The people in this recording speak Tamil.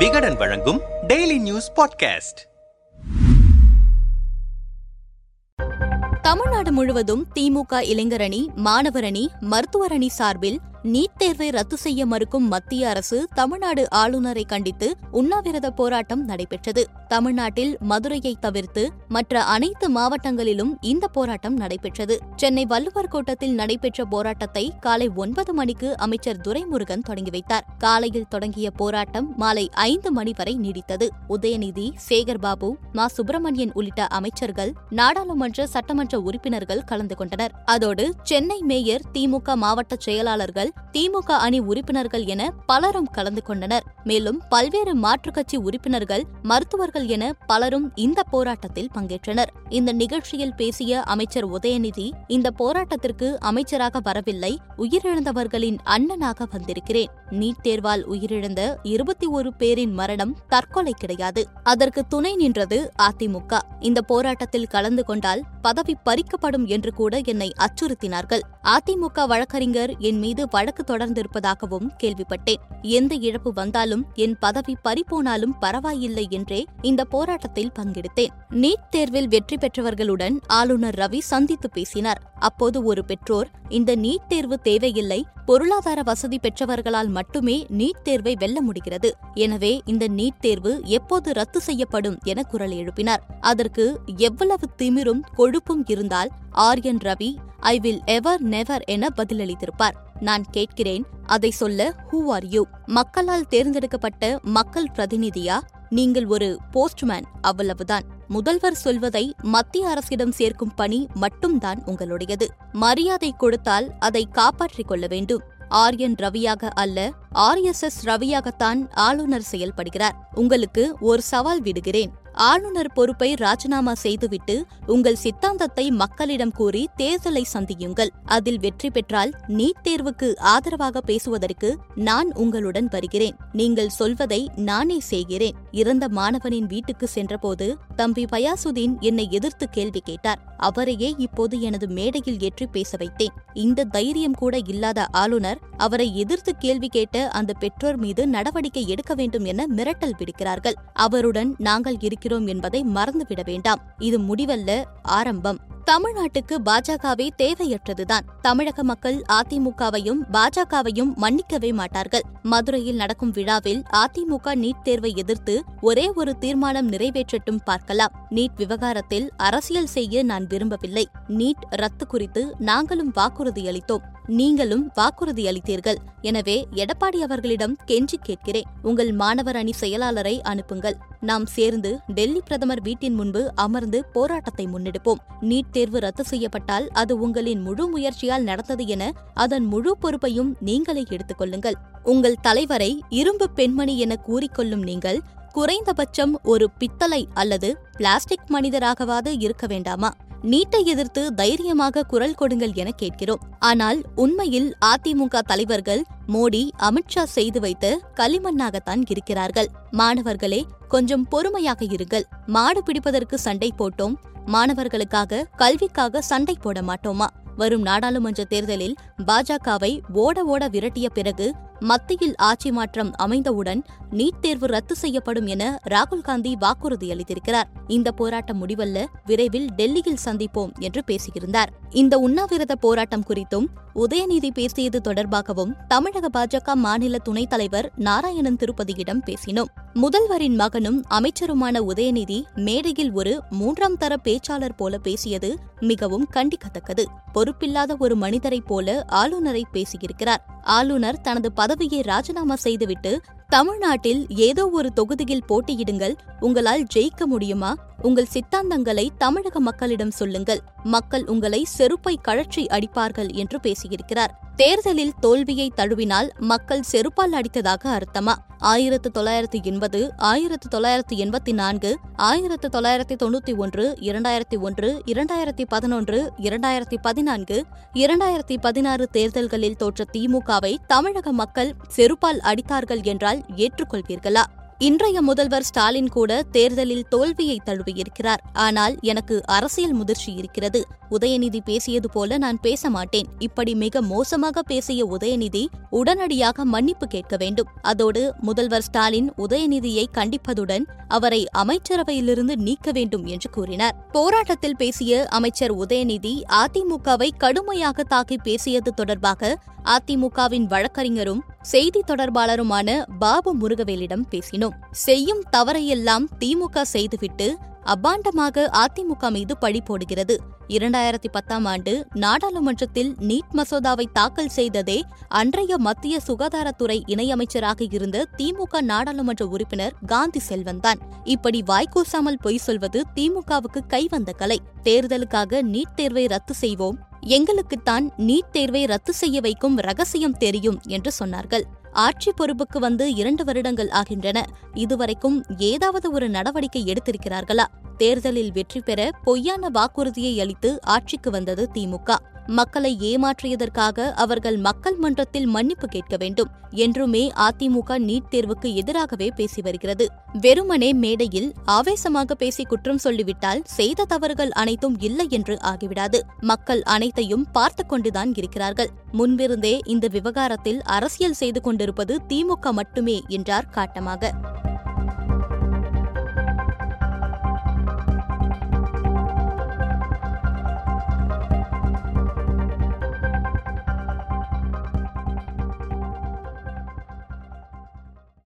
விகடன் வழங்கும் டெய்லி நியூஸ் பாட்காஸ்ட் தமிழ்நாடு முழுவதும் திமுக இளைஞரணி மாணவரணி மருத்துவரணி சார்பில் நீட் தேர்வை ரத்து செய்ய மறுக்கும் மத்திய அரசு தமிழ்நாடு ஆளுநரை கண்டித்து உண்ணாவிரத போராட்டம் நடைபெற்றது. தமிழ்நாட்டில் மதுரையை தவிர்த்து மற்ற அனைத்து மாவட்டங்களிலும் இந்த போராட்டம் நடைபெற்றது. சென்னை வள்ளுவர் கோட்டத்தில் நடைபெற்ற போராட்டத்தை காலை ஒன்பது மணிக்கு அமைச்சர் துரைமுருகன் தொடங்கி வைத்தார். காலையில் தொடங்கிய போராட்டம் மாலை ஐந்து மணி வரை நீடித்தது. உதயநிதி சேகர்பாபு மா. சுப்பிரமணியன் உள்ளிட்ட அமைச்சர்கள் நாடாளுமன்ற சட்டமன்ற உறுப்பினர்கள் கலந்து கொண்டனர். அதோடு சென்னை மேயர் திமுக மாவட்ட செயலாளர்கள் திமுக அணி உறுப்பினர்கள் என பலரும் கலந்து கொண்டனர். மேலும் பல்வேறு மாற்றுக் கட்சி உறுப்பினர்கள் மருத்துவர்கள் என பலரும் இந்த போராட்டத்தில் பங்கேற்றனர். இந்த நிகழ்ச்சியில் பேசிய அமைச்சர் உதயநிதி இந்த போராட்டத்திற்கு அமைச்சராக வரவில்லை உயிரிழந்தவர்களின் அண்ணனாக வந்திருக்கிறேன். நீட் தேர்வால் உயிரிழந்த இருபத்தி ஒரு பேரின் மரணம் தற்கொலை கிடையாது. அதற்கு துணை நின்றது அதிமுக. இந்த போராட்டத்தில் கலந்து கொண்டால் பதவி பறிக்கப்படும் என்று கூட என்னை அச்சுறுத்தினார்கள். அதிமுக வழக்கறிஞர் என் மீது வழக்கு தொடர்ந்திருப்பதாகவும் கேள்விப்பட்டேன். எந்த இழப்பு வந்தாலும் என் பதவி பறிபோனாலும் பரவாயில்லை என்றே இந்த போராட்டத்தில் பங்கெடுத்தேன். நீட் தேர்வில் வெற்றி பெற்றவர்களுடன் ஆளுநர் ரவி சந்தித்து பேசினார். அப்போது ஒரு பெற்றோர் இந்த நீட் தேர்வு தேவையில்லை பொருளாதார வசதி பெற்றவர்களால் மட்டுமே நீட் தேர்வை வெல்ல முடிகிறது. எனவே இந்த நீட் தேர்வு எப்போது ரத்து செய்யப்படும் என குரல் எழுப்பினார். அதற்கு எவ்வளவு திமிரும் கொழுப்பும் இருந்தால் Aryan Ravi I will ever never என பதிலளித்திருப்பார். நான் கேட்கிறேன் அதை சொல்ல ஹூ ஆர் யூ மக்களால் தேர்ந்தெடுக்கப்பட்ட மக்கள் பிரதிநிதியா? நீங்கள் ஒரு போஸ்ட்மேன் அவ்வளவுதான். முதல்வர் சொல்வதை மத்திய அரசிடம் சேர்க்கும் பணி மட்டும்தான் உங்களுடையது. மரியாதை கொடுத்தால் அதை காப்பாற்றிக் கொள்ள வேண்டும். ஆர்யன் ரவியாக அல்ல ஆர்எஸ்எஸ் ரவியாகத்தான் ஆளுநர் செயல்படுகிறார். உங்களுக்கு ஒரு சவால் விடுகிறேன். ஆளுநர் பொறுப்பை ராஜினாமா செய்துவிட்டு உங்கள் சித்தாந்தத்தை மக்களிடம் கூறி தேர்தலை சந்தியுங்கள். அதில் வெற்றி பெற்றால் நீட் தேர்வுக்கு ஆதரவாக பேசுவதற்கு நான் உங்களுடன் வருகிறேன். நீங்கள் சொல்வதை நானே செய்கிறேன். இறந்த மாணவனின் வீட்டுக்கு சென்றபோது தம்பி பயாசுதீன் என்னை எதிர்த்து கேள்வி கேட்டார். அவரையே இப்போது எனது மேடையில் ஏற்றி பேச வைத்தேன். இந்த தைரியம் கூட இல்லாத ஆளுநர் அவரை எதிர்த்து கேள்வி கேட்ட அந்த பெற்றோர் மீது நடவடிக்கை எடுக்க வேண்டும் என மிரட்டல் விடுக்கிறார்கள். அவருடன் நாங்கள் இருக்கிறோம். என்பதை மறந்துவிட வேண்டாம். இது முடிவல்ல ஆரம்பம். தமிழ்நாட்டுக்கு பாஜகவே தேவையற்றதுதான். தமிழக மக்கள் அதிமுகவையும் பாஜகவையும் மன்னிக்கவே மாட்டார்கள். மதுரையில் நடக்கும் விழாவில் அதிமுக நீட் தேர்வை எதிர்த்து ஒரே ஒரு தீர்மானம் நிறைவேற்றட்டும் பார்க்கலாம். நீட் விவகாரத்தில் அரசியல் செய்ய நான் விரும்பவில்லை. நீட் ரத்து குறித்து நாங்களும் வாக்குறுதி அளித்தோம் நீங்களும் வாக்குறுதி அளித்தீர்கள். எனவே எடப்பாடி அவர்களிடம் கெஞ்சி கேட்கிறேன். உங்கள் மாணவர் அணி செயலாளரை அனுப்புங்கள். நாம் சேர்ந்து டெல்லி பிரதமர் வீட்டின் முன்பு அமர்ந்து போராட்டத்தை முன்னெடுப்போம். நீட் தேர்வு ரத்து செய்யப்பட்டால் அது உங்களின் முழு முயற்சியால் நடந்தது என அதன் முழு பொறுப்பையும் நீங்களே எடுத்துக்கொள்ளுங்கள் உங்கள் தலைவரை இரும்பு பெண்மணி என கூறிக்கொள்ளும் நீங்கள் குறைந்தபட்சம் ஒரு பித்தளை அல்லது பிளாஸ்டிக் மனிதராகவாது இருக்க வேண்டாமா? நீட்டை எதிர்த்து தைரியமாக குரல் கொடுங்கள் என கேட்கிறோம். ஆனால் உண்மையில் அதிமுக தலைவர்கள் மோடி அமித்ஷா செய்து வைத்து களிமண்ணாகத்தான் இருக்கிறார்கள். மாணவர்களே கொஞ்சம் பொறுமையாக இருங்கள். மாடு பிடிப்பதற்கு சண்டை போட்டோம். மாணவர்களுக்காக கல்விக்காக சண்டை போட மாட்டோமா? வரும் நாடாளுமன்ற தேர்தலில் பாஜகவை ஓட ஓட விரட்டிய பிறகு மத்தியில் ஆட்சி மாற்றம் அமைந்தவுடன் நீட் தேர்வு ரத்து செய்யப்படும் என ராகுல் காந்தி வாக்குறுதி அளித்திருக்கிறார். இந்த போராட்டம் முடிவல்ல விரைவில் டெல்லியில் சந்திப்போம் என்று பேசியிருந்தார். இந்த உண்ணாவிரத போராட்டம் குறித்தும் உதயநிதி பேசியது தொடர்பாகவும் தமிழக பாஜக மாநில துணைத் தலைவர் நாராயணன் திருப்பதியிடம் பேசினோம். முதல்வரின் மகனும் அமைச்சருமான உதயநிதி மேடையில் ஒரு மூன்றாம் தர பேச்சாளர் போல பேசியது மிகவும் கண்டிக்கத்தக்கது. பொறுப்பில்லாத ஒரு மனிதரைப் போல ஆளுநரை பேசியிருக்கிறார். ஆளுநர் தனது பதவியை ராஜினாமா செய்துவிட்டு தமிழ்நாட்டில் ஏதோ ஒரு தொகுதியில் போட்டியிடுங்கள் உங்களால் ஜெயிக்க முடியுமா? உங்கள் சித்தாந்தங்களை தமிழக மக்களிடம் சொல்லுங்கள். மக்கள் உங்களை செருப்பை கழற்றி அடிப்பார்கள் என்று பேசியிருக்கிறார். தேர்தலில் தோல்வியை தழுவினால் மக்கள் செருப்பால் அடித்ததாக அர்த்தமா? ஆயிரத்து தொள்ளாயிரத்து எண்பது ஆயிரத்து தொள்ளாயிரத்து எண்பத்தி நான்கு ஆயிரத்து தொள்ளாயிரத்தி தொண்ணூத்தி ஒன்று இரண்டாயிரத்தி ஒன்று இரண்டாயிரத்தி பதினொன்று இரண்டாயிரத்தி பதினான்கு இரண்டாயிரத்தி பதினாறு தேர்தல்களில் தோற்ற திமுகவை தமிழக மக்கள் செருப்பால் அடித்தார்கள் என்றால் ஏற்றுக்கொள்வீர்களா? இன்றைய முதல்வர் ஸ்டாலின் கூட தேர்தலில் தோல்வியை தழுவியிருக்கிறார். ஆனால் எனக்கு அரசியல் முதிர்ச்சி இருக்கிறது. உதயநிதி பேசியது போல நான் பேச மாட்டேன். இப்படி மிக மோசமாக பேசிய உதயநிதி உடனடியாக மன்னிப்பு கேட்க வேண்டும். அதோடு முதல்வர் ஸ்டாலின் உதயநிதியை கண்டிப்பதுடன் அவரை அமைச்சரவையிலிருந்து நீக்க வேண்டும் என்று கூறினார். போராட்டத்தில் பேசிய அமைச்சர் உதயநிதி அதிமுகவை கடுமையாக தாக்கி பேசியது தொடர்பாக அதிமுகவின் வழக்கறிஞரும் செய்தி தொடர்பாளருமான பாபு முருகவேலிடம் பேசினோம். செய்யும் தவறையெல்லாம் திமுக செய்துவிட்டு அபாண்டமாக அதிமுக மீது பழி போடுகிறது. இரண்டாயிரத்தி பத்தாம் ஆண்டு நாடாளுமன்றத்தில் நீட் மசோதாவை தாக்கல் செய்ததே அன்றைய மத்திய சுகாதாரத்துறை இணையமைச்சராக இருந்த திமுக நாடாளுமன்ற உறுப்பினர் காந்தி செல்வன்தான் இப்படி வாய்க்கூசாமல் பொய் சொல்வது திமுகவுக்கு கைவந்த கலை. தேர்தலுக்காக நீட் தேர்வை ரத்து செய்வோம் எங்களுக்குத்தான் நீட் தேர்வை ரத்து செய்ய வைக்கும் ரகசியம் தெரியும் என்று சொன்னார்கள். ஆட்சி பொறுப்புக்கு வந்து இரண்டு வருடங்கள் ஆகின்றன. இதுவரைக்கும் ஏதாவது ஒரு நடவடிக்கை எடுத்திருக்கிறார்களா? தேர்தலில் வெற்றி பெற பொய்யான வாக்குறுதியை அளித்து ஆட்சிக்கு வந்தது திமுக மக்களை ஏமாற்றியதற்காக அவர்கள் மக்கள் மன்றத்தில் மன்னிப்பு கேட்க வேண்டும் என்றுமே அதிமுக நீட் தேர்வுக்கு எதிராகவே பேசி வருகிறது. வெறுமனே மேடையில் ஆவேசமாக பேசி குற்றம் சொல்லிவிட்டால் செய்த தவறுகள் அனைத்தும் இல்லை என்று ஆகிவிடாது. மக்கள் அனைத்தையும் பார்த்து கொண்டுதான் இருக்கிறார்கள். முன்பிருந்தே இந்த விவகாரத்தில் அரசியல் செய்து கொண்டிருப்பது திமுக மட்டுமே என்றார் காட்டமாக.